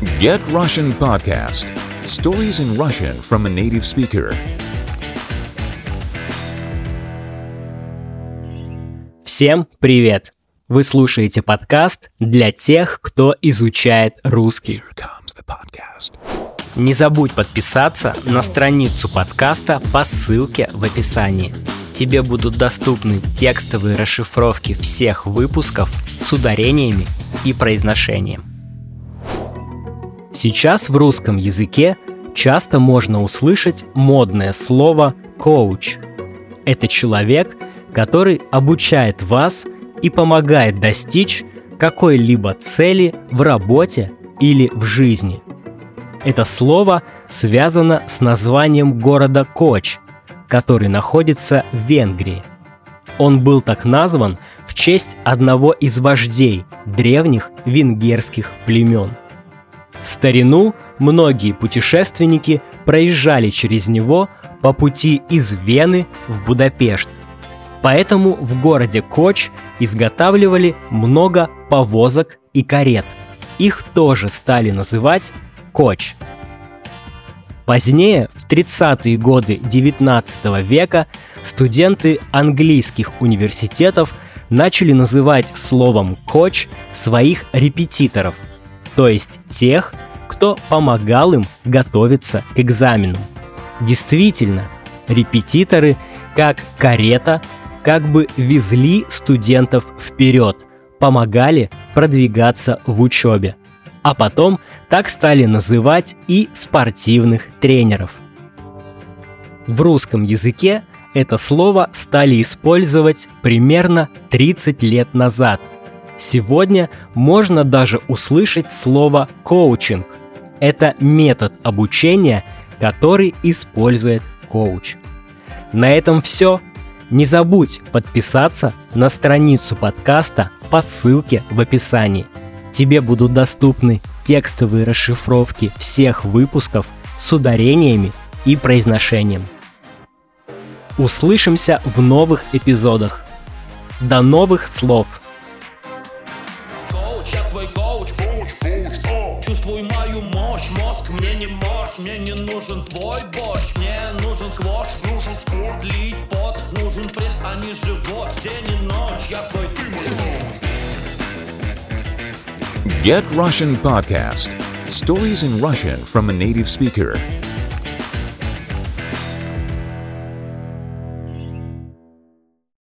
Get Russian Podcast Stories in Russian from a native speaker. Всем привет! Вы слушаете подкаст для тех, кто изучает русский. Here comes the podcast. Не забудь подписаться на страницу подкаста по ссылке в описании. Тебе будут доступны текстовые расшифровки всех выпусков с ударениями и произношением. Сейчас в русском языке часто можно услышать модное слово «коуч». Это человек, который обучает вас и помогает достичь какой-либо цели в работе или в жизни. Это слово связано с названием города Коч, который находится в Венгрии. Он был так назван в честь одного из вождей древних венгерских племен. В старину многие путешественники проезжали через него по пути из Вены в Будапешт. Поэтому в городе Коч изготавливали много повозок и карет. Их тоже стали называть Коч. Позднее, в 30-е годы 19 века, студенты английских университетов начали называть словом «коч» своих репетиторов, то есть тех, кто помогал им готовиться к экзамену. Действительно, репетиторы, как карета, как бы везли студентов вперед, помогали продвигаться в учебе. А потом так стали называть и спортивных тренеров. В русском языке это слово стали использовать примерно 30 лет назад. Сегодня можно даже услышать слово коучинг. Это метод обучения, который использует коуч. На этом все. Не забудь подписаться на страницу подкаста по ссылке в описании. Тебе будут доступны текстовые расшифровки всех выпусков с ударениями и произношением. Услышимся в новых эпизодах. До новых слов! Коуч, я твой коуч, коуч, коуч, Чувствуй мою мощь, мозг мне не мощь Мне не нужен твой борщ, мне нужен сквош. Нужен спорт, лить пот, нужен пресс, а не живот. День и ночь, я твой ты мой коуч. Get Russian Podcast. Stories in Russian from a native speaker.